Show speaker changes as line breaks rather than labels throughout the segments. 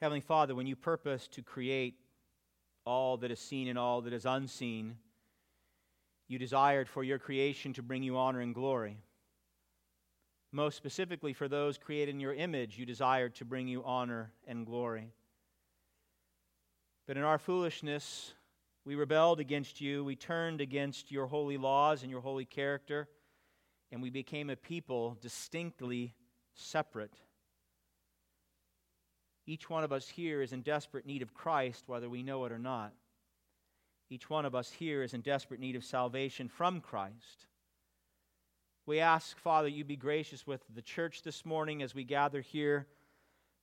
Heavenly Father, when you purpose to create all that is seen and all that is unseen, you desired for your creation to bring you honor and glory. Most specifically, for those created in your image, you desired to bring you honor and glory. But in our foolishness, we rebelled against you. We turned against your holy laws and your holy character, and we became a people distinctly separate. Each one of us here is in desperate need of Christ, whether we know it or not. Each one of us here is in desperate need of salvation from Christ. We ask, Father, you be gracious with the church this morning as we gather here,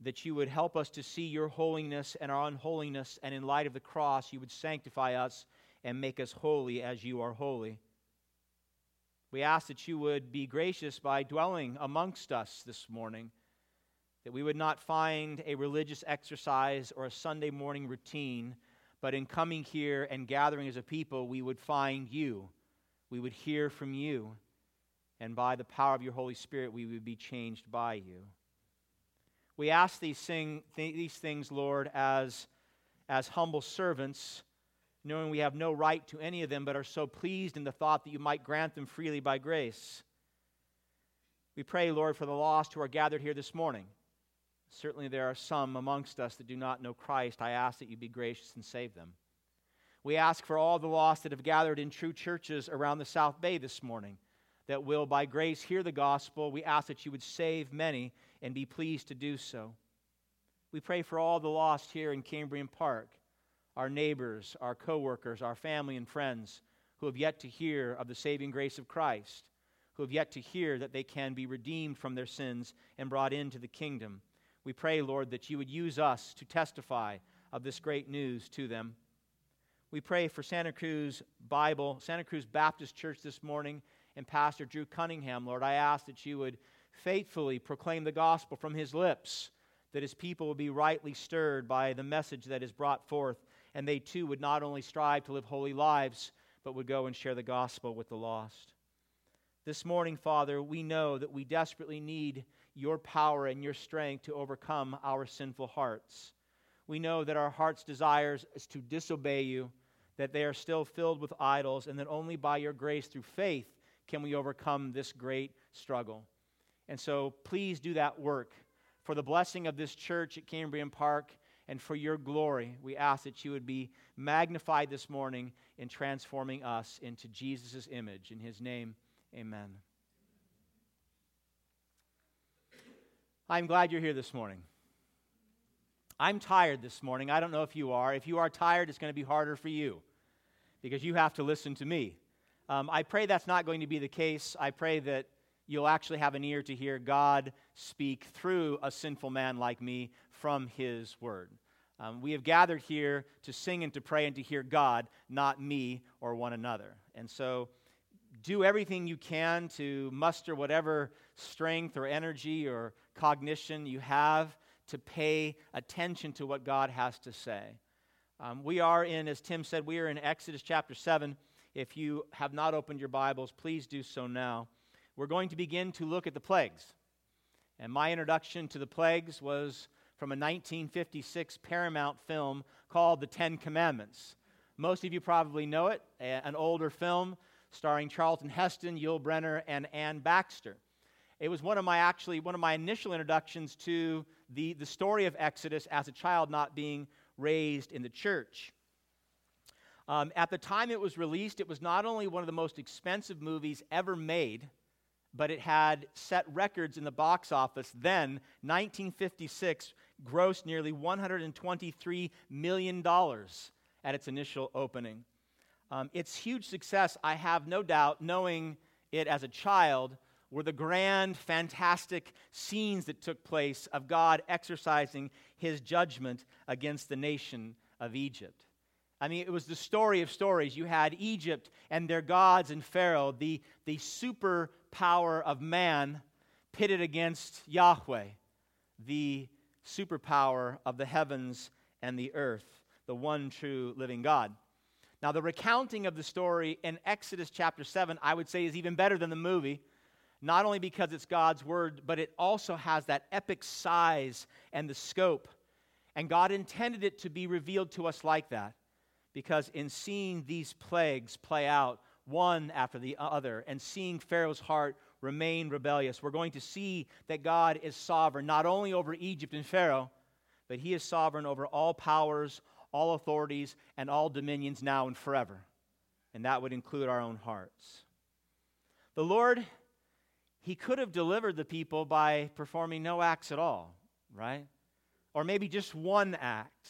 that you would help us to see your holiness and our unholiness, and in light of the cross, you would sanctify us and make us holy as you are holy. We ask that you would be gracious by dwelling amongst us this morning that we would not find a religious exercise or a Sunday morning routine, but in coming here and gathering as a people, we would find you. We would hear from you. And by the power of your Holy Spirit, we would be changed by you. We ask these, th- these things, Lord, as, as humble servants, knowing we have no right to any of them, but are so pleased in the thought that you might grant them freely by grace. We pray, Lord, for the lost who are gathered here this morning. Certainly, there are some amongst us that do not know Christ. I ask that you be gracious and save them. We ask for all the lost that have gathered in true churches around the South Bay this morning that will, by grace, hear the gospel. We ask that you would save many and be pleased to do so. We pray for all the lost here in Cambrian Park, our neighbors, our coworkers, our family and friends who have yet to hear of the saving grace of Christ, who have yet to hear that they can be redeemed from their sins and brought into the kingdom. We pray, Lord, that you would use us to testify of this great news to them. We pray for Santa Cruz Bible, Santa Cruz Baptist Church this morning, and Pastor Drew Cunningham. Lord, I ask that you would faithfully proclaim the gospel from his lips, that his people would be rightly stirred by the message that is brought forth, and they too would not only strive to live holy lives, but would go and share the gospel with the lost. This morning, Father, we know that we desperately need your power and your strength to overcome our sinful hearts. We know that our heart's desires is to disobey you, that they are still filled with idols, and that only by your grace through faith can we overcome this great struggle. And so please do that work. For the blessing of this church at Cambrian Park and for your glory, we ask that you would be magnified this morning in transforming us into Jesus' image. In his name, amen. I'm glad you're here this morning. I'm tired this morning. I don't know if you are. If you are tired, it's going to be harder for you because you have to listen to me. Um, I pray that's not going to be the case. I pray that you'll actually have an ear to hear God speak through a sinful man like me from his word. Um, we have gathered here to sing and to pray and to hear God, not me or one another. And so do everything you can to muster whatever strength or energy or cognition you have to pay attention to what God has to say. Um, we are in, as Tim said, we are in Exodus chapter 7. If you have not opened your Bibles, please do so now. We're going to begin to look at the plagues. And my introduction to the plagues was from a 1956 Paramount film called The Ten Commandments. Most of you probably know it, an older film starring Charlton Heston, Yul Brynner, and Anne Baxter. It was one of my actually one of my initial introductions to the, the story of Exodus as a child not being raised in the church. Um, at the time it was released, it was not only one of the most expensive movies ever made, but it had set records in the box office. Then, 1956 grossed nearly $123 million at its initial opening. Um, its huge success, I have no doubt, knowing it as a child, were the grand, fantastic scenes that took place of God exercising his judgment against the nation of Egypt. I mean, it was the story of stories. You had Egypt and their gods and Pharaoh, the, the superpower of man pitted against Yahweh, the superpower of the heavens and the earth, the one true living God. Now, the recounting of the story in Exodus chapter 7, I would say, is even better than the movie not only because it's God's word, but it also has that epic size and the scope. And God intended it to be revealed to us like that because in seeing these plagues play out one after the other and seeing Pharaoh's heart remain rebellious, we're going to see that God is sovereign not only over Egypt and Pharaoh, but he is sovereign over all powers, all authorities, and all dominions now and forever. And that would include our own hearts. The Lord, he could have delivered the people by performing no acts at all, right? Or maybe just one act.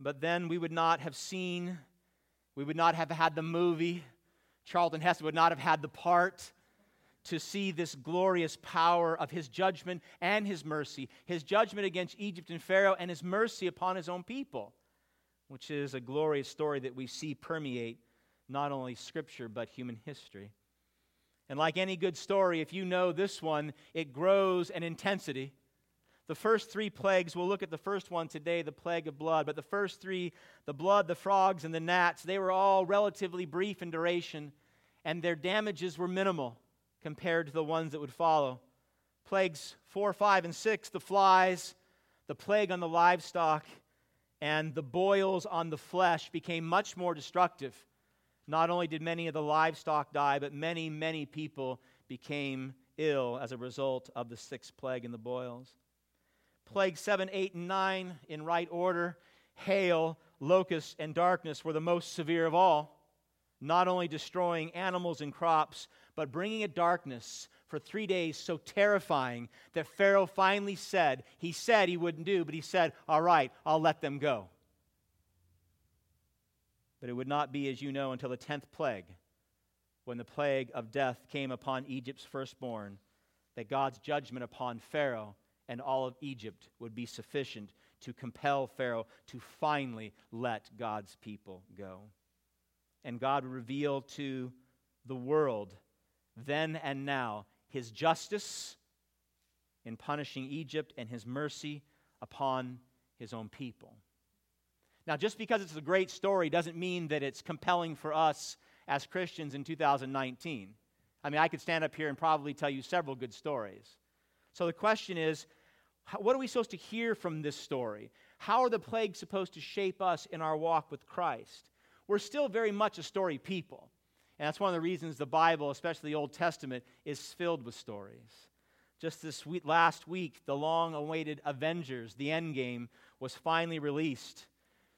But then we would not have seen, we would not have had the movie. Charlton Heston would not have had the part to see this glorious power of his judgment and his mercy, his judgment against Egypt and Pharaoh, and his mercy upon his own people, which is a glorious story that we see permeate not only Scripture, but human history. And like any good story, if you know this one, it grows in intensity. The first three plagues, we'll look at the first one today, the plague of blood. But the first three, the blood, the frogs, and the gnats, they were all relatively brief in duration, and their damages were minimal compared to the ones that would follow. Plagues 4, 5, and 6, the flies, the plague on the livestock, and the boils on the flesh became much more destructive. Not only did many of the livestock die, but many, many people became ill as a result of the sixth plague and the boils. Plague 7, 8, and 9 in right order hail, locusts, and darkness were the most severe of all, not only destroying animals and crops, but bringing a darkness for three days so terrifying that Pharaoh finally said, he said he wouldn't do, but he said, All right, I'll let them go. But it would not be, as you know, until the tenth plague, when the plague of death came upon Egypt's firstborn, that God's judgment upon Pharaoh and all of Egypt would be sufficient to compel Pharaoh to finally let God's people go. And God reveal to the world then and now his justice in punishing Egypt and his mercy upon his own people. Now, just because it's a great story doesn't mean that it's compelling for us as Christians in 2019. I mean, I could stand up here and probably tell you several good stories. So the question is what are we supposed to hear from this story? How are the plagues supposed to shape us in our walk with Christ? We're still very much a story people. And that's one of the reasons the Bible, especially the Old Testament, is filled with stories. Just this week, last week, the long awaited Avengers, the Endgame, was finally released.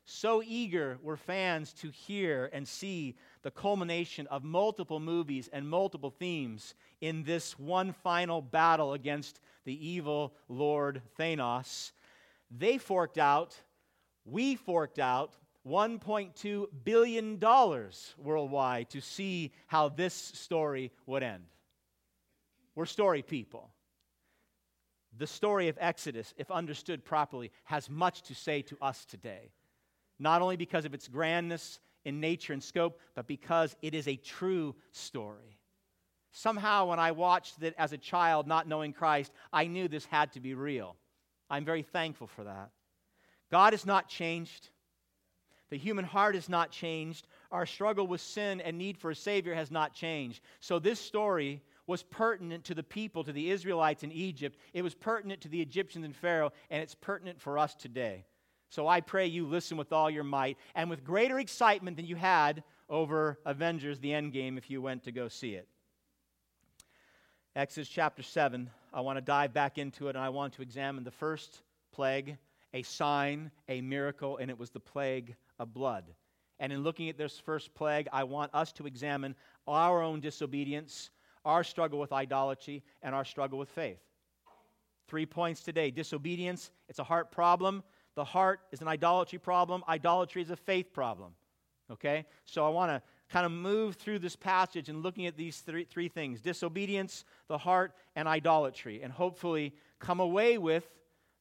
So eager were fans to hear and see the culmination of multiple movies and multiple themes in this one final battle against the evil Lord Thanos. They forked out, we forked out $1.2 billion worldwide to see how this story would end. We're story people. The story of Exodus, if understood properly, has much to say to us today. Not only because of its grandness in nature and scope, but because it is a true story. Somehow, when I watched it as a child, not knowing Christ, I knew this had to be real. I'm very thankful for that. God has not changed. The human heart has not changed. Our struggle with sin and need for a Savior has not changed. So, this story was pertinent to the people, to the Israelites in Egypt. It was pertinent to the Egyptians and Pharaoh, and it's pertinent for us today. So, I pray you listen with all your might and with greater excitement than you had over Avengers the Endgame if you went to go see it. Exodus chapter 7, I want to dive back into it and I want to examine the first plague, a sign, a miracle, and it was the plague of blood. And in looking at this first plague, I want us to examine our own disobedience, our struggle with idolatry, and our struggle with faith. Three points today disobedience, it's a heart problem. The heart is an idolatry problem, idolatry is a faith problem. Okay? So I want to kind of move through this passage and looking at these three, three things disobedience, the heart, and idolatry, and hopefully come away with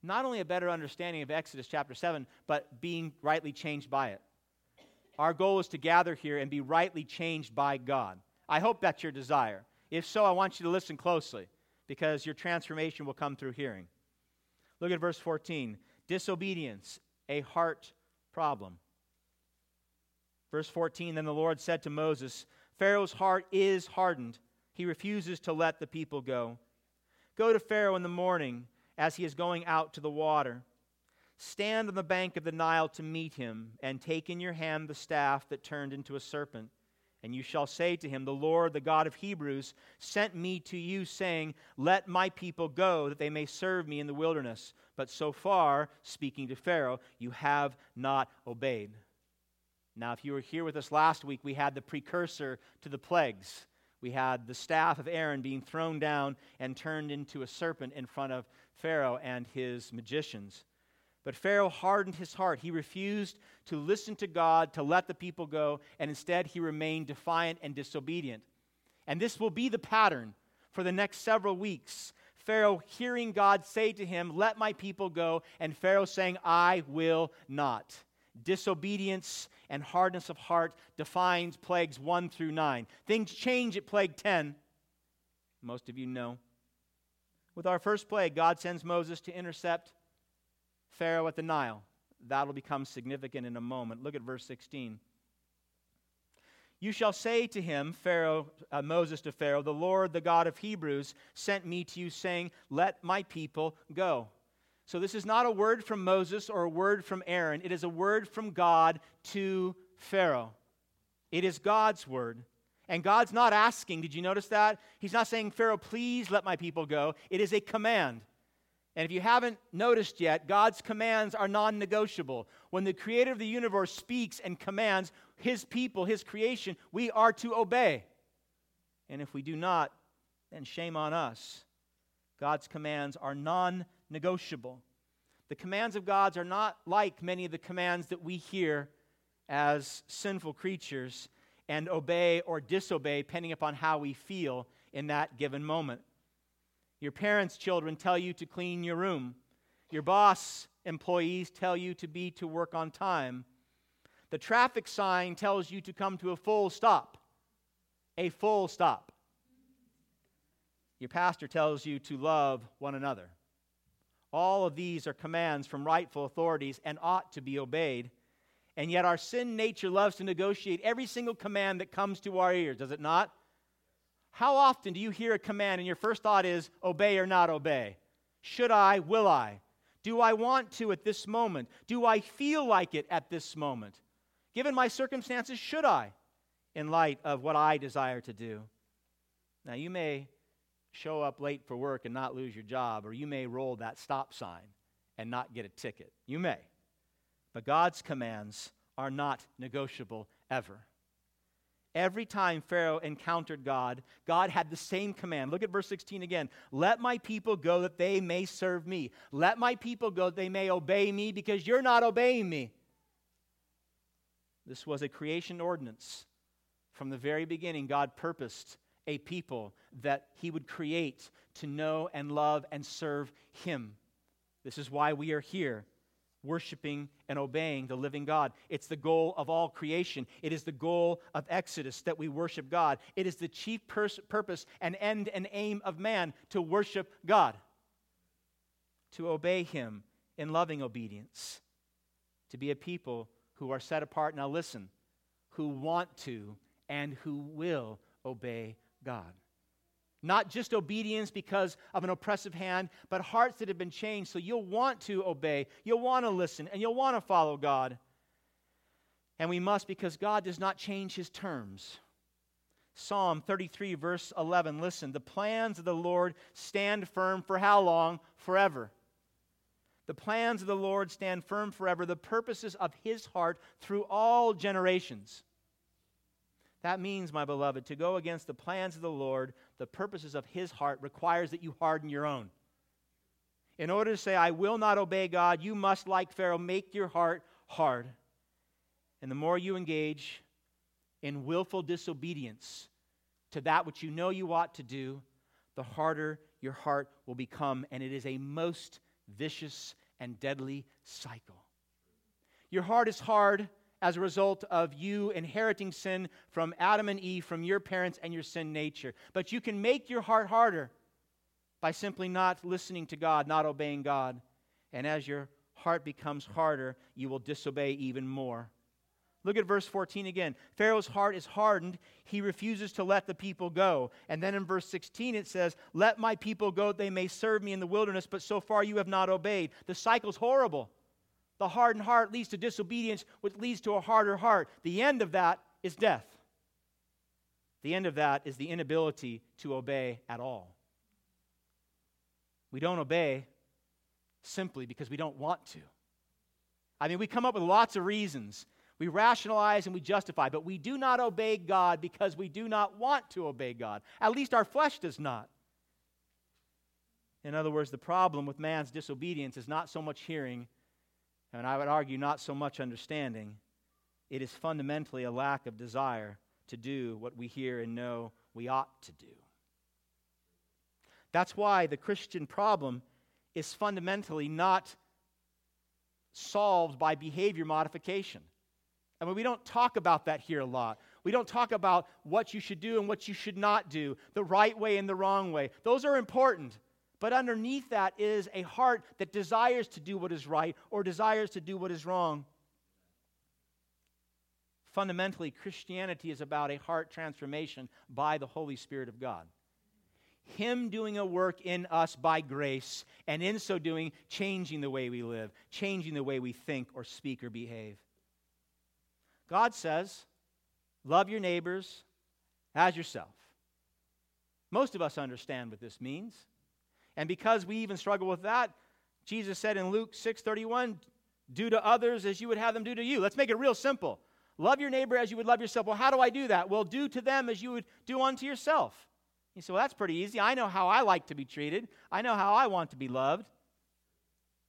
not only a better understanding of Exodus chapter 7, but being rightly changed by it. Our goal is to gather here and be rightly changed by God. I hope that's your desire. If so, I want you to listen closely because your transformation will come through hearing. Look at verse 14 disobedience, a heart problem. Verse 14 Then the Lord said to Moses, Pharaoh's heart is hardened. He refuses to let the people go. Go to Pharaoh in the morning as he is going out to the water. Stand on the bank of the Nile to meet him, and take in your hand the staff that turned into a serpent. And you shall say to him, The Lord, the God of Hebrews, sent me to you, saying, Let my people go, that they may serve me in the wilderness. But so far, speaking to Pharaoh, you have not obeyed. Now, if you were here with us last week, we had the precursor to the plagues. We had the staff of Aaron being thrown down and turned into a serpent in front of Pharaoh and his magicians. But Pharaoh hardened his heart. He refused to listen to God, to let the people go, and instead he remained defiant and disobedient. And this will be the pattern for the next several weeks. Pharaoh hearing God say to him, Let my people go, and Pharaoh saying, I will not. Disobedience and hardness of heart defines plagues 1 through 9. Things change at plague 10. Most of you know. With our first plague, God sends Moses to intercept Pharaoh at the Nile. That'll become significant in a moment. Look at verse 16. You shall say to him, Pharaoh, uh, Moses to Pharaoh, the Lord, the God of Hebrews, sent me to you, saying, Let my people go. So this is not a word from Moses or a word from Aaron. It is a word from God to Pharaoh. It is God's word. And God's not asking, did you notice that? He's not saying, Pharaoh, please let my people go. It is a command. And if you haven't noticed yet, God's commands are non negotiable. When the creator of the universe speaks and commands his people, his creation, we are to obey. And if we do not, then shame on us. God's commands are non negotiable. The commands of God are not like many of the commands that we hear as sinful creatures and obey or disobey, depending upon how we feel in that given moment. Your parents' children tell you to clean your room. Your boss employees tell you to be to work on time. The traffic sign tells you to come to a full stop. A full stop. Your pastor tells you to love one another. All of these are commands from rightful authorities and ought to be obeyed. And yet, our sin nature loves to negotiate every single command that comes to our ears, does it not? How often do you hear a command and your first thought is obey or not obey? Should I? Will I? Do I want to at this moment? Do I feel like it at this moment? Given my circumstances, should I? In light of what I desire to do. Now, you may show up late for work and not lose your job, or you may roll that stop sign and not get a ticket. You may. But God's commands are not negotiable ever. Every time Pharaoh encountered God, God had the same command. Look at verse 16 again. Let my people go that they may serve me. Let my people go that they may obey me because you're not obeying me. This was a creation ordinance. From the very beginning, God purposed a people that he would create to know and love and serve him. This is why we are here worshiping and obeying the living God. It's the goal of all creation. It is the goal of Exodus that we worship God. It is the chief pers- purpose and end and aim of man to worship God, to obey Him in loving obedience, to be a people who are set apart. Now, listen, who want to and who will obey God. Not just obedience because of an oppressive hand, but hearts that have been changed so you'll want to obey, you'll want to listen, and you'll want to follow God. And we must because God does not change his terms. Psalm 33, verse 11 listen, the plans of the Lord stand firm for how long? Forever. The plans of the Lord stand firm forever, the purposes of his heart through all generations. That means, my beloved, to go against the plans of the Lord, the purposes of his heart, requires that you harden your own. In order to say, I will not obey God, you must, like Pharaoh, make your heart hard. And the more you engage in willful disobedience to that which you know you ought to do, the harder your heart will become. And it is a most vicious and deadly cycle. Your heart is hard as a result of you inheriting sin from Adam and Eve, from your parents and your sin nature. But you can make your heart harder by simply not listening to God, not obeying God. And as your heart becomes harder, you will disobey even more. Look at verse 14 again. Pharaoh's heart is hardened. He refuses to let the people go. And then in verse 16 it says, Let my people go, they may serve me in the wilderness, but so far you have not obeyed. The cycle's horrible. The hardened heart leads to disobedience, which leads to a harder heart. The end of that is death. The end of that is the inability to obey at all. We don't obey simply because we don't want to. I mean, we come up with lots of reasons. We rationalize and we justify, but we do not obey God because we do not want to obey God. At least our flesh does not. In other words, the problem with man's disobedience is not so much hearing, and I would argue not so much understanding. It is fundamentally a lack of desire to do what we hear and know we ought to do. That's why the Christian problem is fundamentally not solved by behavior modification. I mean, we don't talk about that here a lot. We don't talk about what you should do and what you should not do, the right way and the wrong way. Those are important. But underneath that is a heart that desires to do what is right or desires to do what is wrong. Fundamentally, Christianity is about a heart transformation by the Holy Spirit of God. Him doing a work in us by grace, and in so doing, changing the way we live, changing the way we think or speak or behave. God says, Love your neighbors as yourself. Most of us understand what this means. And because we even struggle with that, Jesus said in Luke 6:31, "Do to others as you would have them do to you." Let's make it real simple. Love your neighbor as you would love yourself. Well, how do I do that? Well, do to them as you would do unto yourself. You say, well, that's pretty easy. I know how I like to be treated, I know how I want to be loved.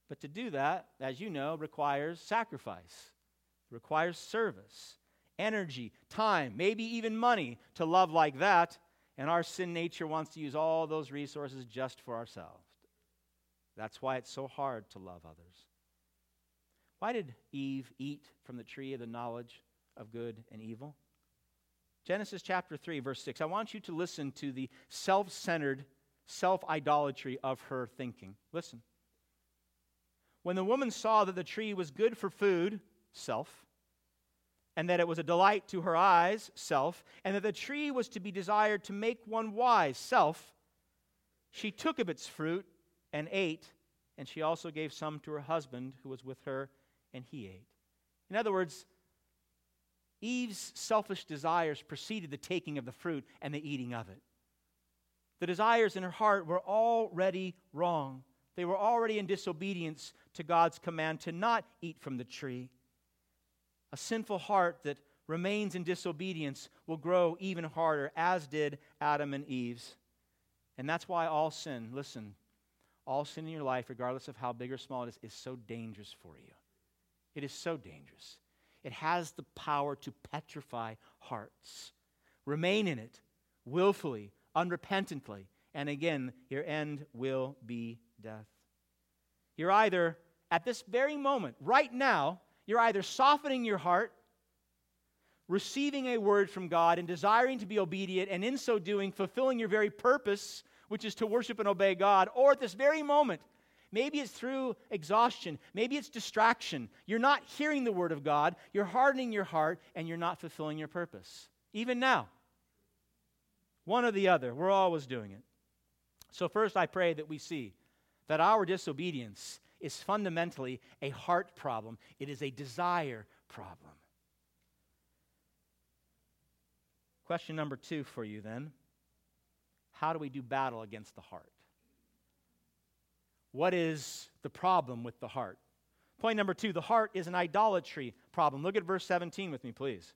But to do that, as you know, requires sacrifice, requires service, energy, time, maybe even money to love like that. And our sin nature wants to use all those resources just for ourselves. That's why it's so hard to love others. Why did Eve eat from the tree of the knowledge of good and evil? Genesis chapter 3, verse 6. I want you to listen to the self centered self idolatry of her thinking. Listen. When the woman saw that the tree was good for food, self, and that it was a delight to her eyes, self, and that the tree was to be desired to make one wise, self, she took of its fruit and ate, and she also gave some to her husband who was with her, and he ate. In other words, Eve's selfish desires preceded the taking of the fruit and the eating of it. The desires in her heart were already wrong. They were already in disobedience to God's command to not eat from the tree. A sinful heart that remains in disobedience will grow even harder, as did Adam and Eve's. And that's why all sin, listen, all sin in your life, regardless of how big or small it is, is so dangerous for you. It is so dangerous. It has the power to petrify hearts. Remain in it willfully, unrepentantly, and again, your end will be death. You're either, at this very moment, right now, you're either softening your heart, receiving a word from God, and desiring to be obedient, and in so doing, fulfilling your very purpose, which is to worship and obey God, or at this very moment, Maybe it's through exhaustion. Maybe it's distraction. You're not hearing the word of God. You're hardening your heart and you're not fulfilling your purpose. Even now. One or the other. We're always doing it. So, first, I pray that we see that our disobedience is fundamentally a heart problem, it is a desire problem. Question number two for you then How do we do battle against the heart? What is the problem with the heart? Point number two the heart is an idolatry problem. Look at verse 17 with me, please.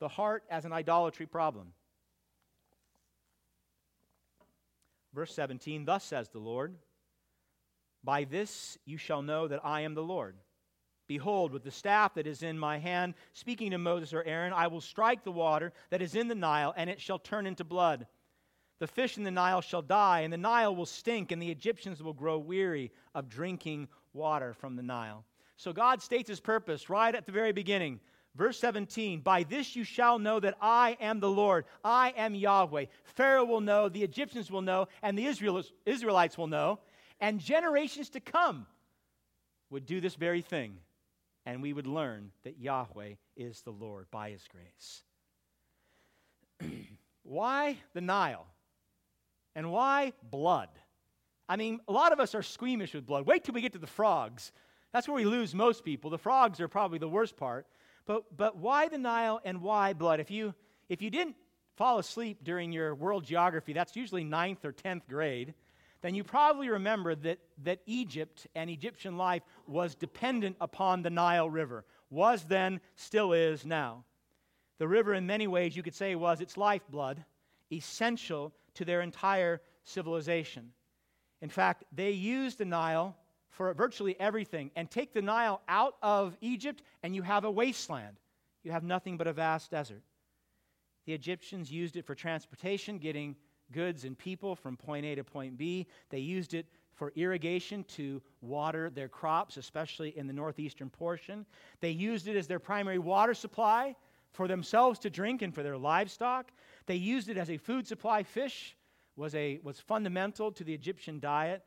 The heart as an idolatry problem. Verse 17 Thus says the Lord, By this you shall know that I am the Lord. Behold, with the staff that is in my hand, speaking to Moses or Aaron, I will strike the water that is in the Nile, and it shall turn into blood. The fish in the Nile shall die, and the Nile will stink, and the Egyptians will grow weary of drinking water from the Nile. So God states his purpose right at the very beginning. Verse 17 By this you shall know that I am the Lord. I am Yahweh. Pharaoh will know, the Egyptians will know, and the Israelites will know, and generations to come would do this very thing. And we would learn that Yahweh is the Lord by his grace. Why the Nile? And why? Blood. I mean, a lot of us are squeamish with blood. Wait till we get to the frogs. That's where we lose most people. The frogs are probably the worst part. But, but why the Nile and why blood? If you, if you didn't fall asleep during your world geography, that's usually ninth or 10th grade, then you probably remember that, that Egypt and Egyptian life was dependent upon the Nile River. Was then, still is now. The river, in many ways, you could say, was its lifeblood, essential to their entire civilization. In fact, they used the Nile for virtually everything. And take the Nile out of Egypt, and you have a wasteland. You have nothing but a vast desert. The Egyptians used it for transportation, getting goods and people from point A to point B. They used it for irrigation to water their crops, especially in the northeastern portion. They used it as their primary water supply for themselves to drink and for their livestock. They used it as a food supply. Fish was, a, was fundamental to the Egyptian diet.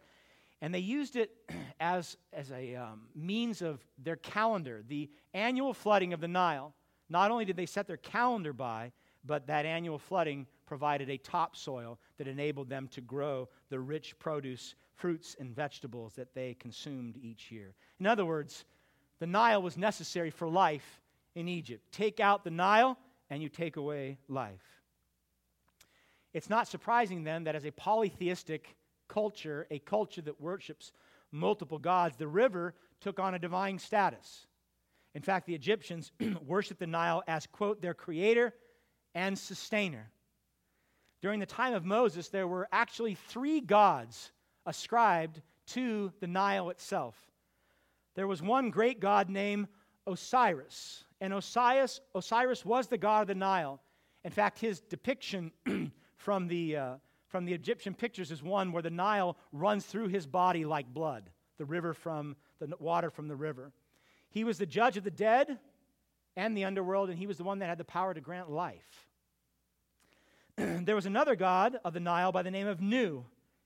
And they used it as, as a um, means of their calendar, the annual flooding of the Nile. Not only did they set their calendar by, but that annual flooding provided a topsoil that enabled them to grow the rich produce, fruits, and vegetables that they consumed each year. In other words, the Nile was necessary for life in Egypt. Take out the Nile, and you take away life. It's not surprising then that as a polytheistic culture, a culture that worships multiple gods, the river took on a divine status. In fact, the Egyptians worshiped the Nile as, quote, their creator and sustainer. During the time of Moses, there were actually three gods ascribed to the Nile itself. There was one great god named Osiris, and Osiris, Osiris was the god of the Nile. In fact, his depiction from the, uh, from the Egyptian pictures is one where the Nile runs through his body like blood, the river from the water from the river. He was the judge of the dead and the underworld, and he was the one that had the power to grant life. there was another god of the Nile by the name of Nu,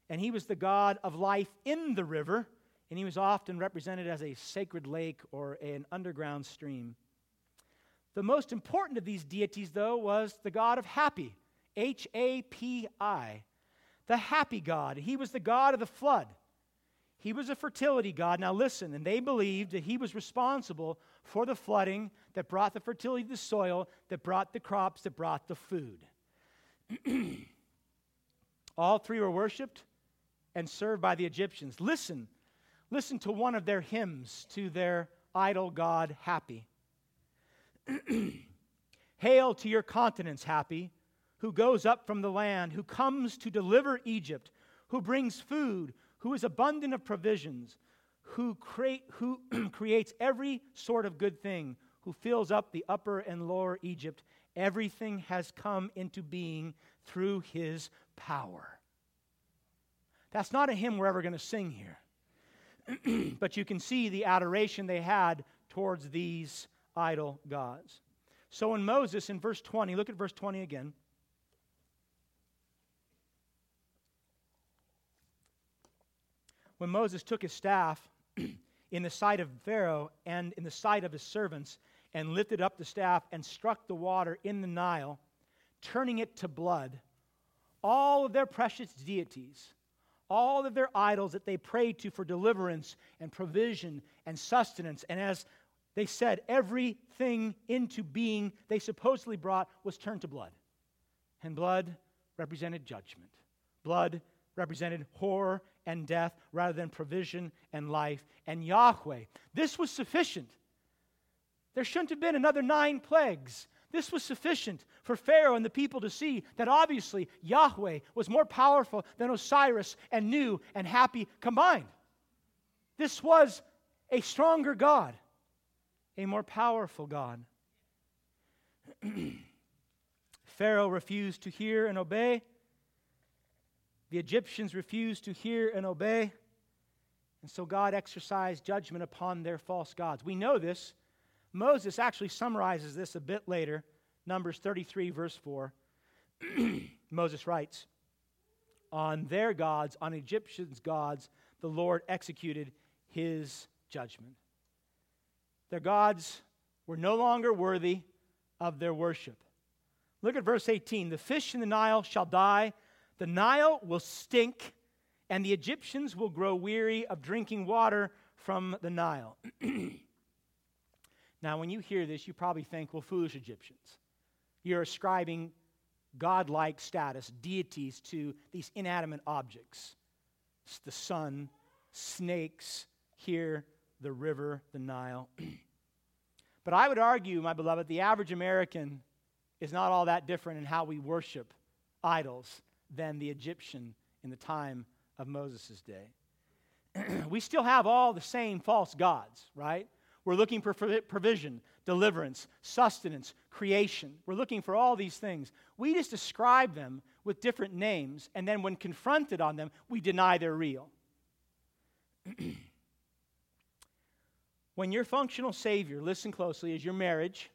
and he was the god of life in the river, and he was often represented as a sacred lake or an underground stream. The most important of these deities, though, was the god of Hapi, H A P I, the Hapi God. He was the God of the flood. He was a fertility God. Now listen, and they believed that he was responsible for the flooding that brought the fertility to the soil, that brought the crops, that brought the food. All three were worshiped and served by the Egyptians. Listen, listen to one of their hymns to their idol god, Hapi. Hail to your continents, Hapi who goes up from the land, who comes to deliver Egypt, who brings food, who is abundant of provisions, who, create, who creates every sort of good thing, who fills up the upper and lower Egypt. Everything has come into being through his power. That's not a hymn we're ever going to sing here. but you can see the adoration they had towards these idol gods. So in Moses, in verse 20, look at verse 20 again. when Moses took his staff in the sight of Pharaoh and in the sight of his servants and lifted up the staff and struck the water in the Nile, turning it to blood, all of their precious deities, all of their idols that they prayed to for deliverance and provision and sustenance, and as they said, everything into being they supposedly brought was turned to blood. And blood represented judgment. Blood represented horror and death rather than provision and life. And Yahweh, this was sufficient. There shouldn't have been another nine plagues. This was sufficient for Pharaoh and the people to see that obviously Yahweh was more powerful than Osiris and Nu and Hapi combined. This was a stronger God, a more powerful God. Pharaoh refused to hear and obey. The Egyptians refused to hear and obey, and so God exercised judgment upon their false gods. We know this. Moses actually summarizes this a bit later, Numbers 33, verse 4. Moses writes, On their gods, on Egyptians' gods, the Lord executed his judgment. Their gods were no longer worthy of their worship. Look at verse 18. The fish in the Nile shall die the Nile will stink, and the Egyptians will grow weary of drinking water from the Nile. now, when you hear this, you probably think, well, foolish Egyptians. You're ascribing godlike status, deities to these inanimate objects. It's the sun, snakes, here, the river, the Nile. but I would argue, my beloved, the average American is not all that different in how we worship idols than the Egyptian in the time of Moses' day. we still have all the same false gods, right? We're looking for provision, deliverance, sustenance, creation. We're looking for all these things. We just describe them with different names, and then when confronted on them, we deny they're real. when your functional Savior, listen closely, is your marriage,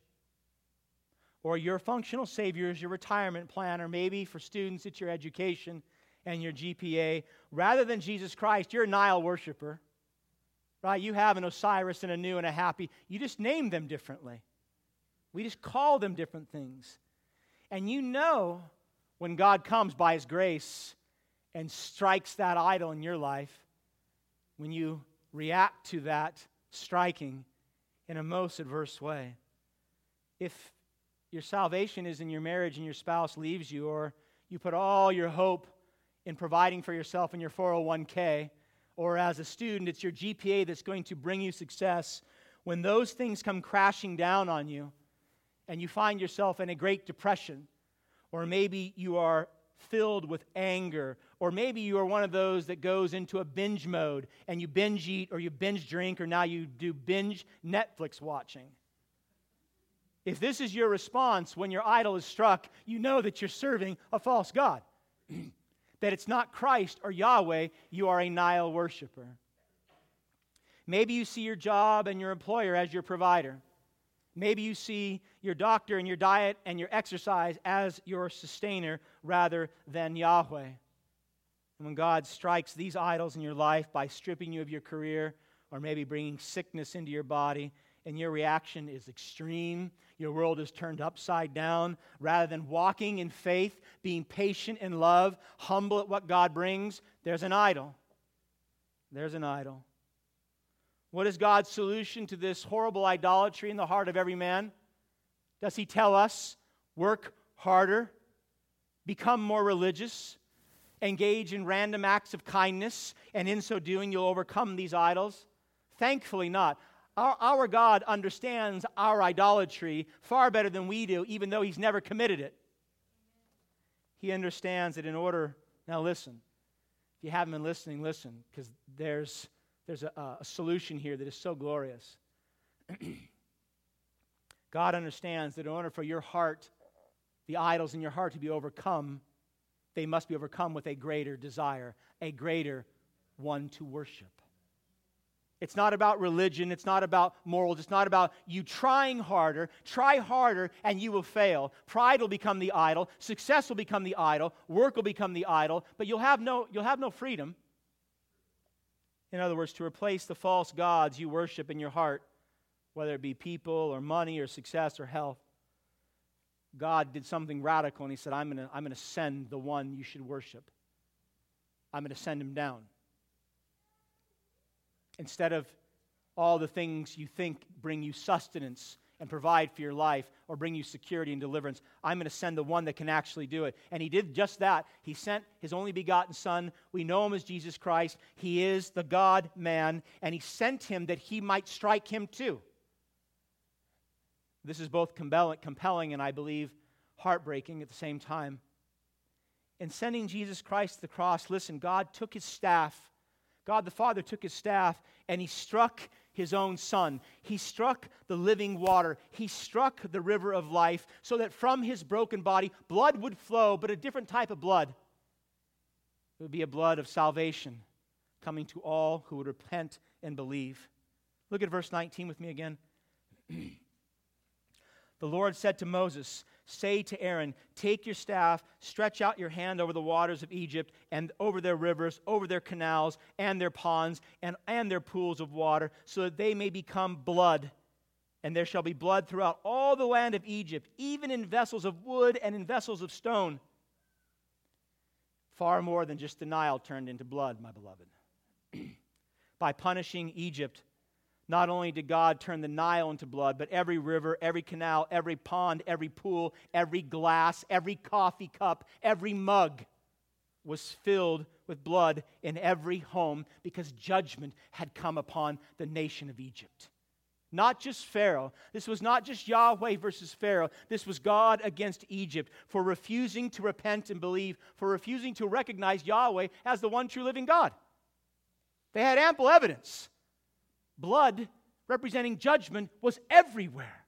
or your functional Savior is your retirement plan, or maybe for students, it's your education and your GPA, rather than Jesus Christ, you're a Nile worshiper right? You have an Osiris and a Nu and a Hapi. You just name them differently. We just call them different things. And you know when God comes by His grace and strikes that idol in your life, when you react to that striking in a most adverse way. If your salvation is in your marriage and your spouse leaves you, or you put all your hope in providing for yourself in your 401k, or as a student, it's your GPA that's going to bring you success. When those things come crashing down on you and you find yourself in a great depression, or maybe you are filled with anger, or maybe you are one of those that goes into a binge mode and you binge eat or you binge drink, or now you do binge Netflix watching. If this is your response when your idol is struck, you know that you're serving a false God. that it's not Christ or Yahweh, you are a Nile worshiper. Maybe you see your job and your employer as your provider. Maybe you see your doctor and your diet and your exercise as your sustainer rather than Yahweh. And when God strikes these idols in your life by stripping you of your career or maybe bringing sickness into your body, and your reaction is extreme. Your world is turned upside down. Rather than walking in faith, being patient in love, humble at what God brings, there's an idol. There's an idol. What is God's solution to this horrible idolatry in the heart of every man? Does He tell us, work harder, become more religious, engage in random acts of kindness, and in so doing, you'll overcome these idols? Thankfully, not. Our, our God understands our idolatry far better than we do, even though He's never committed it. He understands that in order, now listen, if you haven't been listening, listen, because there's, there's a, a solution here that is so glorious. God understands that in order for your heart, the idols in your heart to be overcome, they must be overcome with a greater desire, a greater one to worship. It's not about religion. It's not about morals. It's not about you trying harder. Try harder and you will fail. Pride will become the idol. Success will become the idol. Work will become the idol. But you'll have no, you'll have no freedom. In other words, to replace the false gods you worship in your heart, whether it be people or money or success or health, God did something radical and He said, I'm going to I'm going to send the one you should worship. I'm going to send him down instead of all the things you think bring you sustenance and provide for your life or bring you security and deliverance. I'm going to send the one that can actually do it. And he did just that. He sent his only begotten Son. We know him as Jesus Christ. He is the God man, and he sent him that he might strike him too. This is both compelling and I believe heartbreaking at the same time. In sending Jesus Christ to the cross, listen, God took his staff God the Father took his staff and he struck his own son. He struck the living water. He struck the river of life so that from his broken body, blood would flow, but a different type of blood. It would be a blood of salvation coming to all who would repent and believe. Look at verse 19 with me again. the Lord said to Moses, Say to Aaron, Take your staff, stretch out your hand over the waters of Egypt, and over their rivers, over their canals, and their ponds, and, and their pools of water, so that they may become blood. And there shall be blood throughout all the land of Egypt, even in vessels of wood and in vessels of stone. Far more than just the Nile turned into blood, my beloved. By punishing Egypt, not only did God turn the Nile into blood, but every river, every canal, every pond, every pool, every glass, every coffee cup, every mug was filled with blood in every home because judgment had come upon the nation of Egypt. Not just Pharaoh. This was not just Yahweh versus Pharaoh. This was God against Egypt for refusing to repent and believe, for refusing to recognize Yahweh as the one true living God. They had ample evidence blood representing judgment was everywhere.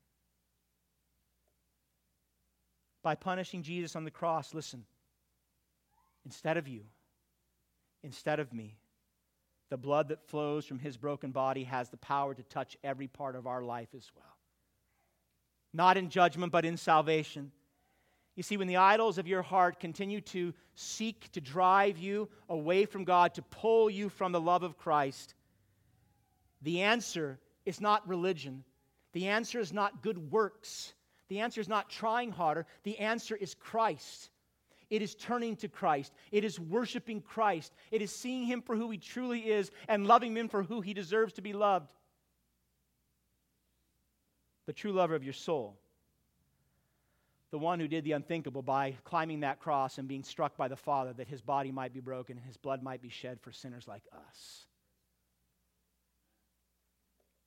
By punishing Jesus on the cross, listen, instead of you, instead of me, the blood that flows from his broken body has the power to touch every part of our life as well. Not in judgment, but in salvation. You see, when the idols of your heart continue to seek to drive you away from God, to pull you from the love of Christ, the answer is not religion. The answer is not good works. The answer is not trying harder. The answer is Christ. It is turning to Christ. It is worshiping Christ. It is seeing Him for who He truly is and loving Him for who He deserves to be loved. The true lover of your soul. The one who did the unthinkable by climbing that cross and being struck by the Father that His body might be broken and His blood might be shed for sinners like us.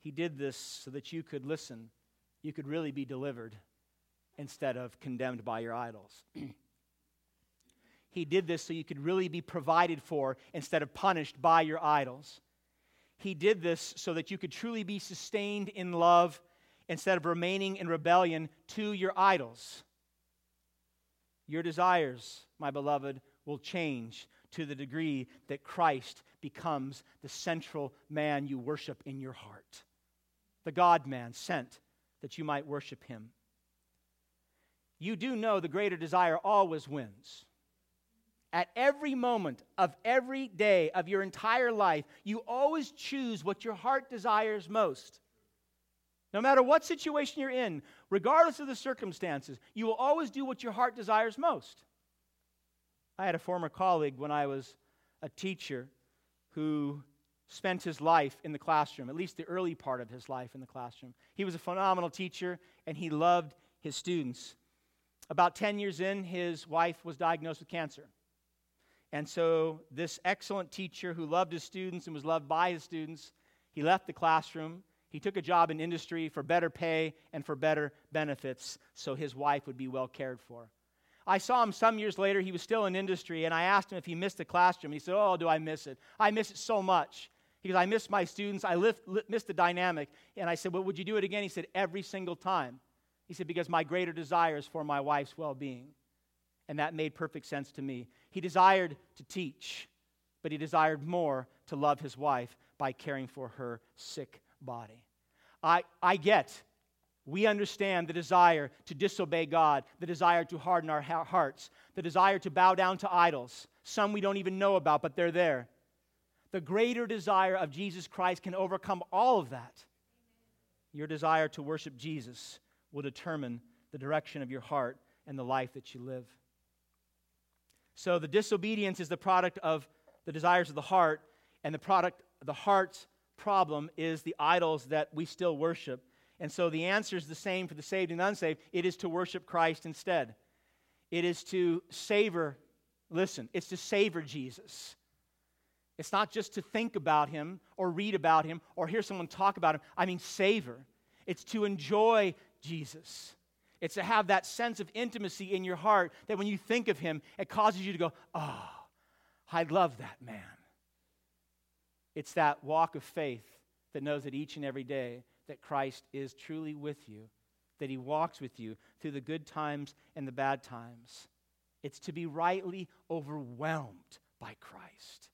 He did this so that you could listen, you could really be delivered instead of condemned by your idols. he did this so you could really be provided for instead of punished by your idols. He did this so that you could truly be sustained in love instead of remaining in rebellion to your idols. Your desires, my beloved, will change to the degree that Christ becomes the central man you worship in your heart the God man sent that you might worship him. You do know the greater desire always wins. At every moment of every day of your entire life, you always choose what your heart desires most. No matter what situation you're in, regardless of the circumstances, you will always do what your heart desires most. I had a former colleague when I was a teacher who spent his life in the classroom, at least the early part of his life in the classroom. He was a phenomenal teacher and he loved his students. About 10 years in, his wife was diagnosed with cancer. And so, this excellent teacher who loved his students and was loved by his students, he left the classroom. He took a job in industry for better pay and for better benefits so his wife would be well cared for. I saw him some years later. He was still in industry, and I asked him if he missed the classroom. He said, Oh, do I miss it? I miss it so much. He goes, I miss my students. I lift, miss the dynamic. And I said, Well, would you do it again? He said, Every single time. He said, Because my greater desire is for my wife's well being. And that made perfect sense to me. He desired to teach, but he desired more to love his wife by caring for her sick body. I, I get, we understand the desire to disobey God, the desire to harden our hearts, the desire to bow down to idols, some we don't even know about, but they're there the greater desire of Jesus Christ can overcome all of that. Your desire to worship Jesus will determine the direction of your heart and the life that you live. So the disobedience is the product of the desires of the heart, and the product the heart's problem is the idols that we still worship. And so the answer is the same for the saved and unsaved. It is to worship Christ instead. It is to savor, listen, it's to savor Jesus. It's not just to think about him or read about him or hear someone talk about him. I mean, savor. It's to enjoy Jesus. It's to have that sense of intimacy in your heart that when you think of him, it causes you to go, oh, I love that man. It's that walk of faith that knows that each and every day that Christ is truly with you, that he walks with you through the good times and the bad times. It's to be rightly overwhelmed by Christ.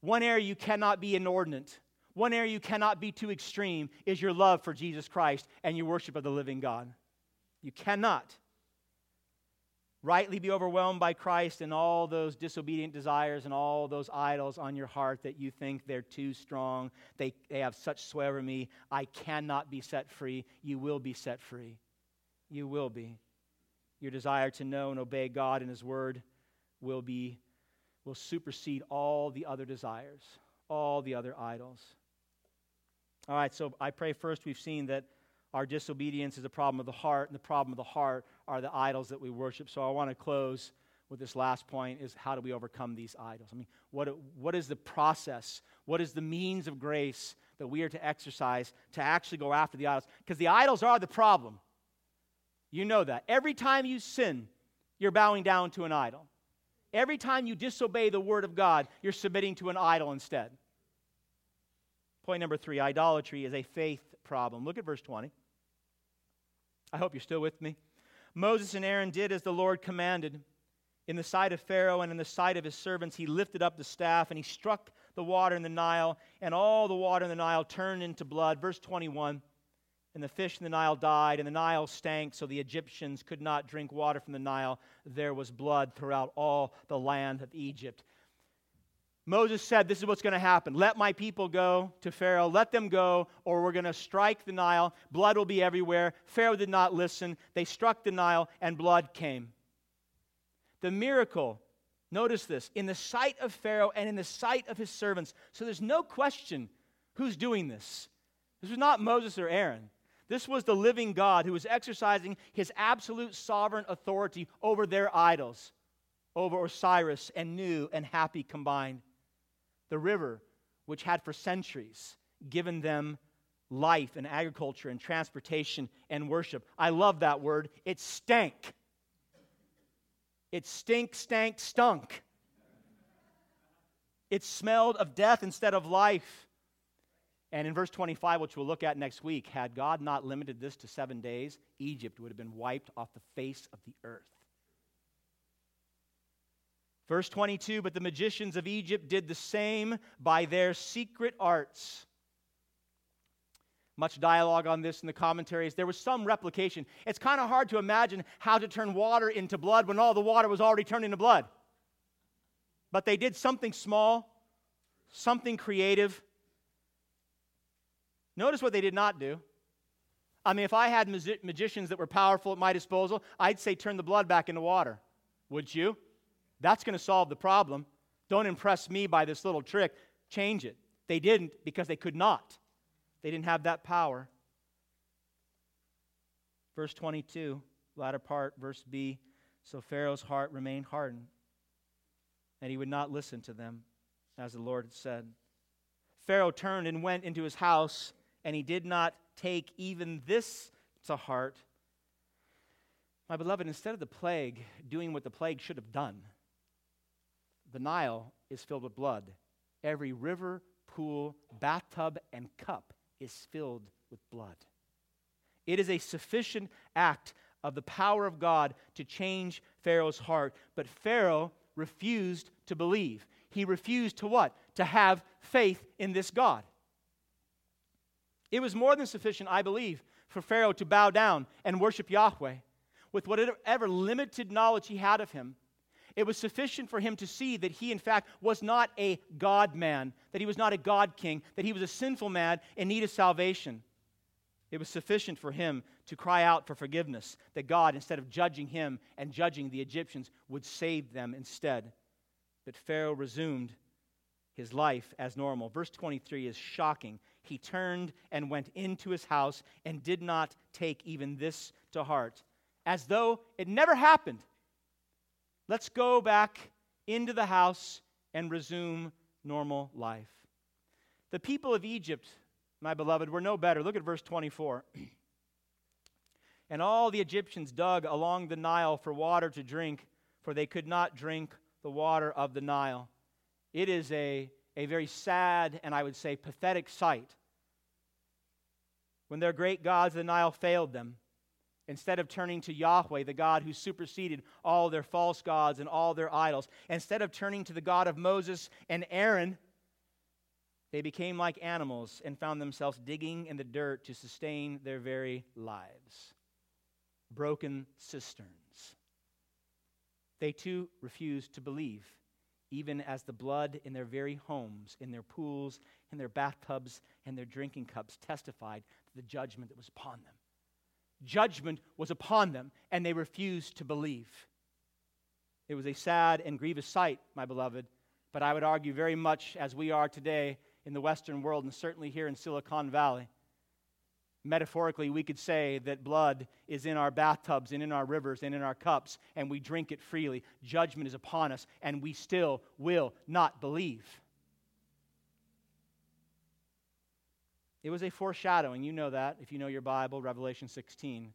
One area you cannot be inordinate, one area you cannot be too extreme is your love for Jesus Christ and your worship of the living God. You cannot rightly be overwhelmed by Christ and all those disobedient desires and all those idols on your heart that you think they're too strong. They, they have such sway over me. I cannot be set free. You will be set free. You will be. Your desire to know and obey God and His Word will be will supersede all the other desires, all the other idols. All right, so I pray first we've seen that our disobedience is a problem of the heart, and the problem of the heart are the idols that we worship. So I want to close with this last point is how do we overcome these idols? I mean, what, what is the process? What is the means of grace that we are to exercise to actually go after the idols? Because the idols are the problem. You know that. Every time you sin, you're bowing down to an idol. Every time you disobey the word of God, you're submitting to an idol instead. Point number three idolatry is a faith problem. Look at verse 20. I hope you're still with me. Moses and Aaron did as the Lord commanded. In the sight of Pharaoh and in the sight of his servants, he lifted up the staff and he struck the water in the Nile, and all the water in the Nile turned into blood. Verse 21 And the fish in the Nile died, and the Nile stank, so the Egyptians could not drink water from the Nile. There was blood throughout all the land of Egypt. Moses said, This is what's going to happen. Let my people go to Pharaoh. Let them go, or we're going to strike the Nile. Blood will be everywhere. Pharaoh did not listen. They struck the Nile, and blood came. The miracle, notice this, in the sight of Pharaoh and in the sight of his servants. So there's no question who's doing this. This was not Moses or Aaron. This was the living God who was exercising his absolute sovereign authority over their idols, over Osiris and Nu and Hapi combined the river, which had for centuries given them life and agriculture and transportation and worship. I love that word. It stank. It stink, stank, stunk. It smelled of death instead of life. And in verse 25, which we'll look at next week, had God not limited this to seven days, Egypt would have been wiped off the face of the earth. Verse 22 But the magicians of Egypt did the same by their secret arts. Much dialogue on this in the commentaries. There was some replication. It's kind of hard to imagine how to turn water into blood when all the water was already turned into blood. But they did something small, something creative. Notice what they did not do. I mean, if I had magicians that were powerful at my disposal, I'd say turn the blood back into water. Would you? That's going to solve the problem. Don't impress me by this little trick. Change it. They didn't because they could not. They didn't have that power. Verse 22, latter part, verse B. So Pharaoh's heart remained hardened, and he would not listen to them, as the Lord had said. Pharaoh turned and went into his house, and he did not take even this to heart. My beloved, instead of the plague doing what the plague should have done, the Nile is filled with blood. Every river, pool, bathtub, and cup is filled with blood. It is a sufficient act of the power of God to change Pharaoh's heart. But Pharaoh refused to believe. He refused to what? To have faith in this God. It was more than sufficient, I believe, for Pharaoh to bow down and worship Yahweh with whatever limited knowledge he had of him. It was sufficient for him to see that he, in fact, was not a God man, that he was not a God king, that he was a sinful man in need of salvation. It was sufficient for him to cry out for forgiveness, that God, instead of judging him and judging the Egyptians, would save them instead. But Pharaoh resumed his life as normal. Verse 23 is shocking. He turned and went into his house and did not take even this to heart, as though it never happened. Let's go back into the house and resume normal life. The people of Egypt, my beloved, were no better. Look at verse 24. and all the Egyptians dug along the Nile for water to drink, for they could not drink the water of the Nile. It is a, a very sad and I would say pathetic sight when their great gods, the Nile, failed them instead of turning to Yahweh, the God who superseded all their false gods and all their idols, instead of turning to the God of Moses and Aaron, they became like animals and found themselves digging in the dirt to sustain their very lives. Broken cisterns. They too refused to believe, even as the blood in their very homes, in their pools, in their bathtubs, and their drinking cups testified to the judgment that was upon them judgment was upon them, and they refused to believe. It was a sad and grievous sight, my beloved, but I would argue very much as we are today in the Western world, and certainly here in Silicon Valley. Metaphorically, we could say that blood is in our bathtubs and in our rivers and in our cups, and we drink it freely. Judgment is upon us, and we still will not believe. It was a foreshadowing. You know that if you know your Bible, Revelation 16.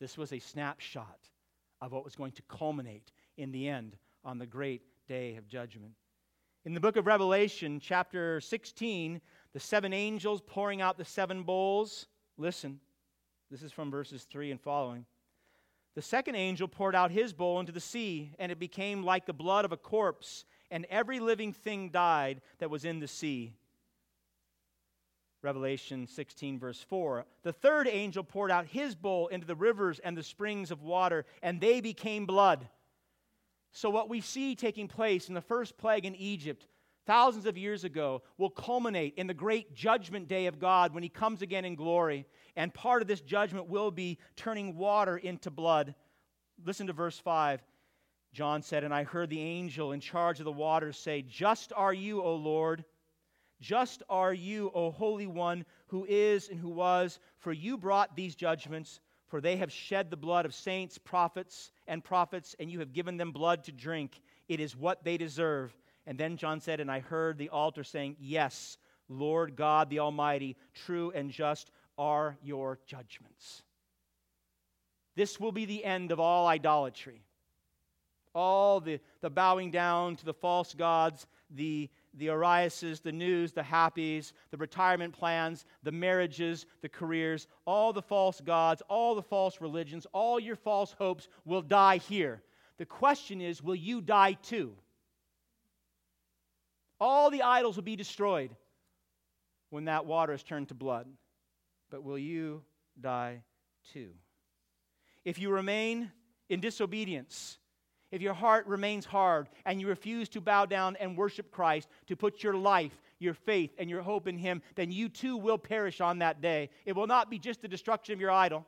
This was a snapshot of what was going to culminate in the end on the great day of judgment. In the book of Revelation, chapter 16, the seven angels pouring out the seven bowls. Listen, this is from verses 3 and following. The second angel poured out his bowl into the sea, and it became like the blood of a corpse, and every living thing died that was in the sea. Revelation 16, verse 4. The third angel poured out his bowl into the rivers and the springs of water, and they became blood. So, what we see taking place in the first plague in Egypt, thousands of years ago, will culminate in the great judgment day of God when He comes again in glory. And part of this judgment will be turning water into blood. Listen to verse 5. John said, And I heard the angel in charge of the waters say, Just are you, O Lord. Just are you, O Holy One, who is and who was, for you brought these judgments for they have shed the blood of saints, prophets, and prophets, and you have given them blood to drink. It is what they deserve. And then John said, And I heard the altar saying, Yes, Lord God the Almighty, true and just are your judgments. This will be the end of all idolatry. All the, the bowing down to the false gods, the the Ariases, the Nus, the Hapis, the retirement plans, the marriages, the careers, all the false gods, all the false religions, all your false hopes will die here. The question is, will you die too? All the idols will be destroyed when that water is turned to blood. But will you die too? If you remain in disobedience, if your heart remains hard and you refuse to bow down and worship Christ, to put your life, your faith, and your hope in Him, then you too will perish on that day. It will not be just the destruction of your idol,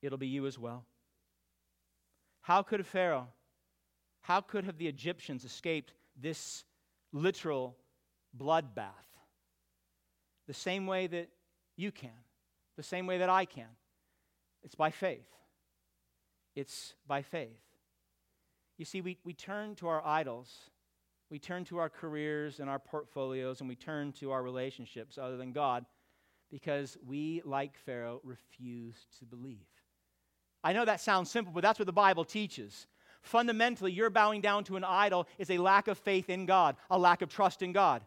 it'll be you as well. How could Pharaoh, how could have the Egyptians escaped this literal bloodbath? The same way that you can, the same way that I can. It's by faith. It's by faith. You see, we, we turn to our idols, we turn to our careers and our portfolios, and we turn to our relationships other than God because we, like Pharaoh, refuse to believe. I know that sounds simple, but that's what the Bible teaches. Fundamentally, your bowing down to an idol is a lack of faith in God, a lack of trust in God.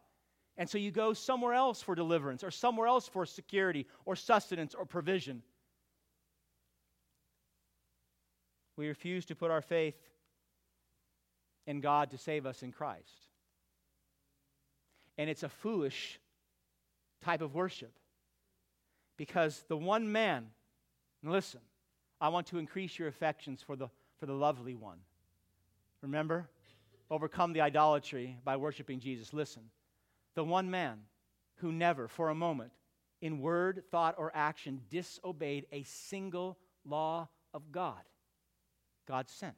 And so you go somewhere else for deliverance, or somewhere else for security, or sustenance, or provision. We refuse to put our faith in God to save us in Christ. And it's a foolish type of worship because the one man, listen, I want to increase your affections for the, for the lovely one. Remember? Overcome the idolatry by worshiping Jesus. Listen, the one man who never, for a moment, in word, thought, or action, disobeyed a single law of God, God sent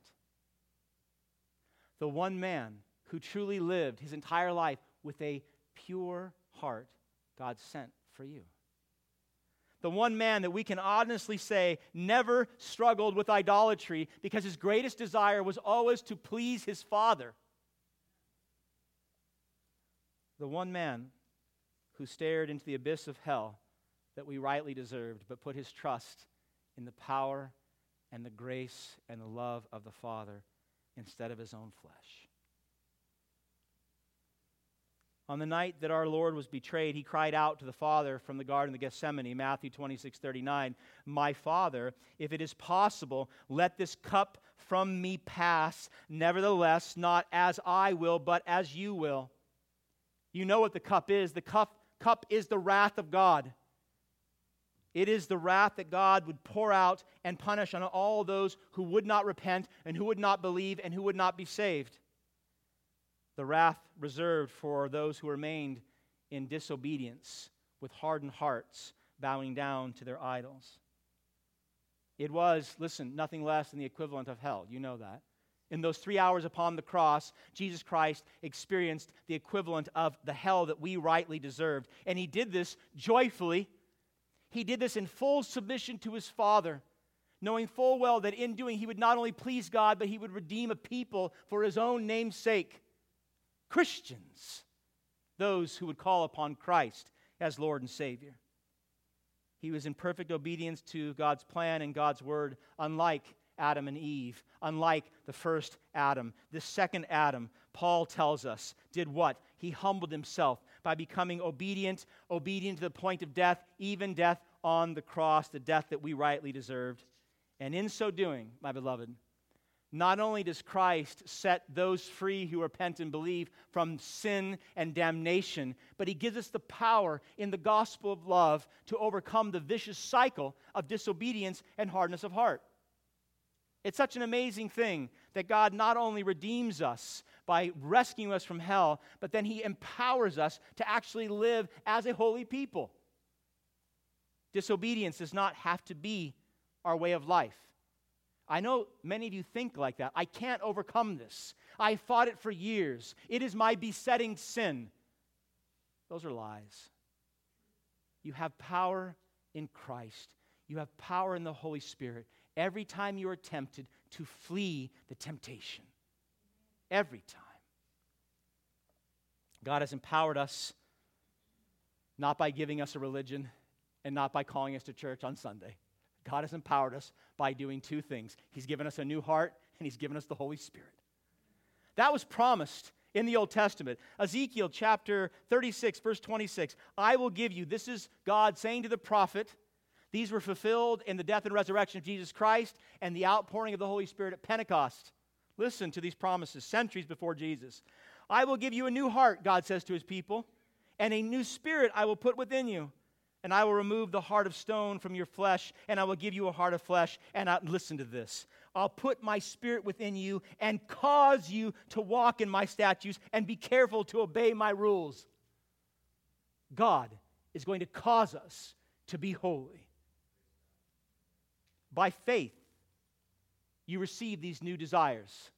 the one man who truly lived his entire life with a pure heart God sent for you. The one man that we can honestly say never struggled with idolatry because his greatest desire was always to please his Father. The one man who stared into the abyss of hell that we rightly deserved, but put his trust in the power and the grace and the love of the Father instead of his own flesh. On the night that our Lord was betrayed, he cried out to the Father from the Garden of Gethsemane, Matthew 26, 39, My Father, if it is possible, let this cup from me pass. Nevertheless, not as I will, but as you will. You know what the cup is. The cup, cup is the wrath of God. It is the wrath that God would pour out and punish on all those who would not repent and who would not believe and who would not be saved. The wrath reserved for those who remained in disobedience with hardened hearts, bowing down to their idols. It was, listen, nothing less than the equivalent of hell. You know that. In those three hours upon the cross, Jesus Christ experienced the equivalent of the hell that we rightly deserved. And he did this joyfully. He did this in full submission to his Father, knowing full well that in doing he would not only please God, but he would redeem a people for his own name's sake. Christians, those who would call upon Christ as Lord and Savior. He was in perfect obedience to God's plan and God's word, unlike Adam and Eve, unlike the first Adam. The second Adam, Paul tells us, did what? He humbled himself by becoming obedient, obedient to the point of death, even death on the cross, the death that we rightly deserved. And in so doing, my beloved, not only does Christ set those free who repent and believe from sin and damnation, but he gives us the power in the gospel of love to overcome the vicious cycle of disobedience and hardness of heart. It's such an amazing thing that God not only redeems us by rescuing us from hell, but then He empowers us to actually live as a holy people. Disobedience does not have to be our way of life. I know many of you think like that. I can't overcome this. I fought it for years. It is my besetting sin. Those are lies. You have power in Christ, you have power in the Holy Spirit every time you are tempted to flee the temptation. Every time. God has empowered us not by giving us a religion and not by calling us to church on Sunday. God has empowered us by doing two things He's given us a new heart and He's given us the Holy Spirit. That was promised in the Old Testament. Ezekiel chapter 36, verse 26. I will give you, this is God saying to the prophet, these were fulfilled in the death and resurrection of Jesus Christ and the outpouring of the Holy Spirit at Pentecost. Listen to these promises centuries before Jesus. I will give you a new heart, God says to his people, and a new spirit I will put within you. And I will remove the heart of stone from your flesh, and I will give you a heart of flesh. And I, listen to this I'll put my spirit within you and cause you to walk in my statutes and be careful to obey my rules. God is going to cause us to be holy. By faith, you receive these new desires.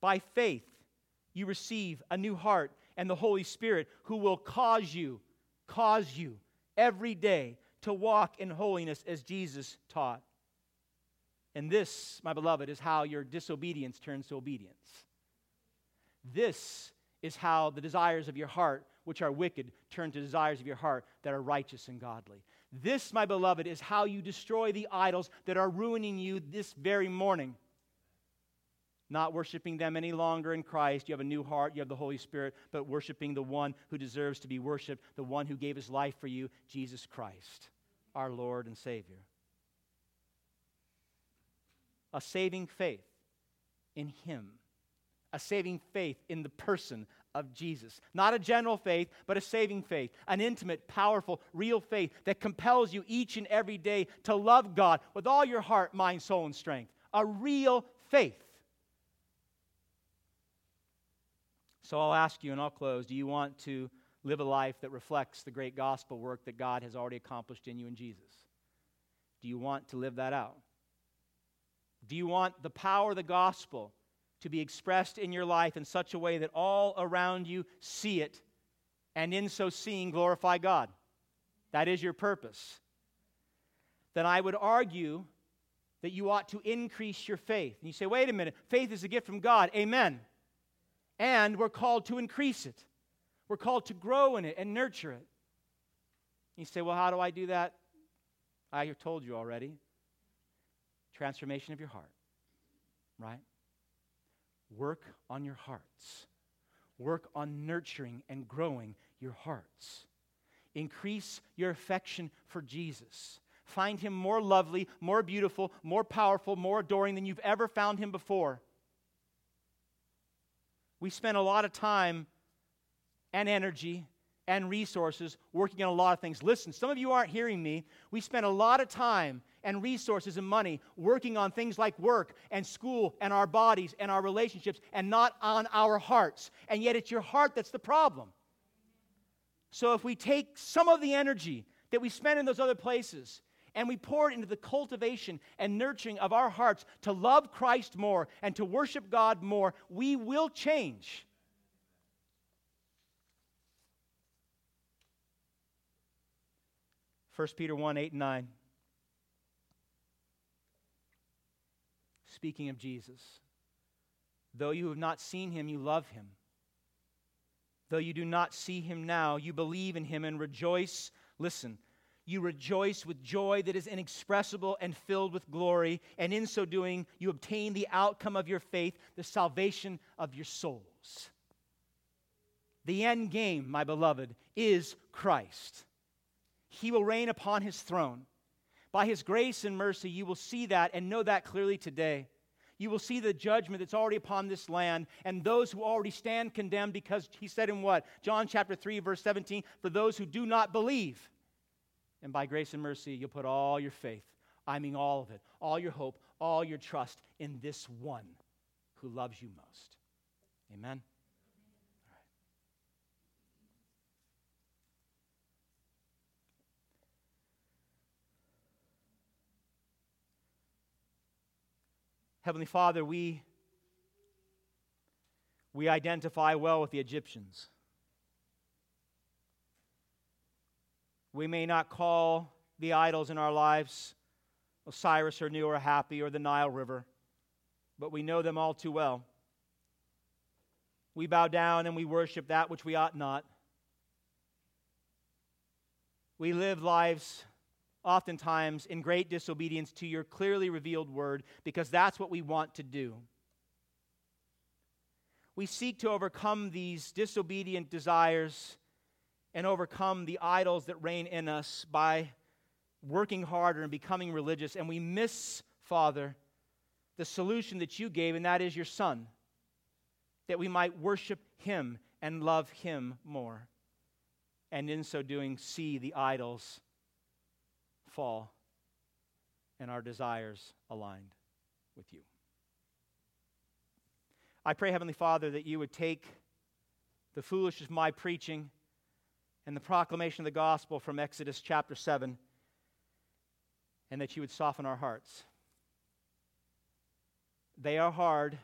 By faith, you receive a new heart and the Holy Spirit who will cause you, cause you every day to walk in holiness as Jesus taught. And this, my beloved, is how your disobedience turns to obedience. This is how the desires of your heart, which are wicked, turn to desires of your heart that are righteous and godly. This, my beloved, is how you destroy the idols that are ruining you this very morning. Not worshiping them any longer in Christ. You have a new heart, you have the Holy Spirit, but worshiping the one who deserves to be worshiped, the one who gave his life for you, Jesus Christ, our Lord and Savior. A saving faith in Him, a saving faith in the person of Jesus. Not a general faith, but a saving faith, an intimate, powerful, real faith that compels you each and every day to love God with all your heart, mind, soul, and strength. A real faith. So I'll ask you and I'll close do you want to live a life that reflects the great gospel work that God has already accomplished in you in Jesus? Do you want to live that out? Do you want the power of the gospel? to be expressed in your life in such a way that all around you see it, and in so seeing, glorify God. That is your purpose. Then I would argue that you ought to increase your faith. And you say, wait a minute, faith is a gift from God. Amen. And we're called to increase it, we're called to grow in it and nurture it. You say, well, how do I do that? I have told you already. Transformation of your heart, right? Work on your hearts. Work on nurturing and growing your hearts. Increase your affection for Jesus. Find him more lovely, more beautiful, more powerful, more adoring than you've ever found him before. We spend a lot of time and energy and resources working on a lot of things. Listen, some of you aren't hearing me. We spend a lot of time and resources and money working on things like work and school and our bodies and our relationships and not on our hearts. And yet it's your heart that's the problem. So if we take some of the energy that we spend in those other places and we pour it into the cultivation and nurturing of our hearts to love Christ more and to worship God more, we will change. 1 Peter 1 8 and 9. Speaking of Jesus, though you have not seen him, you love him. Though you do not see him now, you believe in him and rejoice. Listen, you rejoice with joy that is inexpressible and filled with glory, and in so doing, you obtain the outcome of your faith, the salvation of your souls. The end game, my beloved, is Christ he will reign upon his throne. By his grace and mercy, you will see that and know that clearly today. You will see the judgment that's already upon this land and those who already stand condemned because he said in what? John chapter 3, verse 17, for those who do not believe. And by grace and mercy, you'll put all your faith, I mean all of it, all your hope, all your trust in this one who loves you most. Amen. Heavenly Father, we, we identify well with the Egyptians. We may not call the idols in our lives Osiris or Nu or Hapi or the Nile River, but we know them all too well. We bow down and we worship that which we ought not. We live lives oftentimes in great disobedience to your clearly revealed word because that's what we want to do. We seek to overcome these disobedient desires and overcome the idols that reign in us by working harder and becoming religious. And we miss, Father, the solution that you gave, and that is your Son, that we might worship Him and love Him more. And in so doing, see the idols fall and our desires aligned with you. I pray, Heavenly Father, that you would take the foolishness of my preaching and the proclamation of the gospel from Exodus chapter 7 and that you would soften our hearts. They are hard,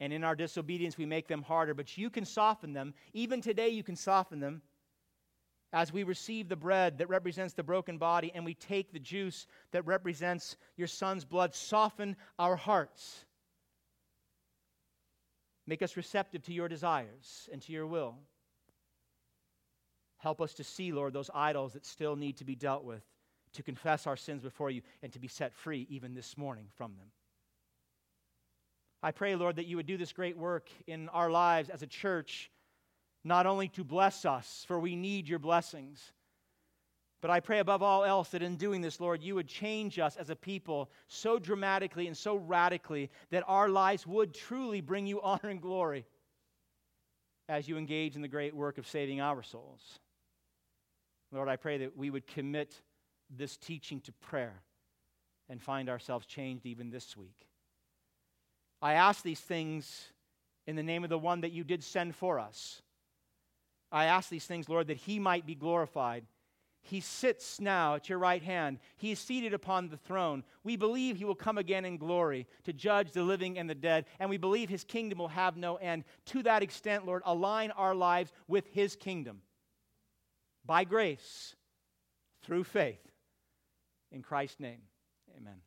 and in our disobedience, we make them harder, but you can soften them. Even today, you can soften them as we receive the bread that represents the broken body and we take the juice that represents your son's blood, soften our hearts. Make us receptive to your desires and to your will. Help us to see, Lord, those idols that still need to be dealt with, to confess our sins before you, and to be set free even this morning from them. I pray, Lord, that you would do this great work in our lives as a church not only to bless us, for we need your blessings, but I pray above all else that in doing this, Lord, you would change us as a people so dramatically and so radically that our lives would truly bring you honor and glory as you engage in the great work of saving our souls. Lord, I pray that we would commit this teaching to prayer and find ourselves changed even this week. I ask these things in the name of the one that you did send for us I ask these things, Lord, that he might be glorified. He sits now at your right hand. He is seated upon the throne. We believe he will come again in glory to judge the living and the dead, and we believe his kingdom will have no end. To that extent, Lord, align our lives with his kingdom by grace through faith. In Christ's name, amen.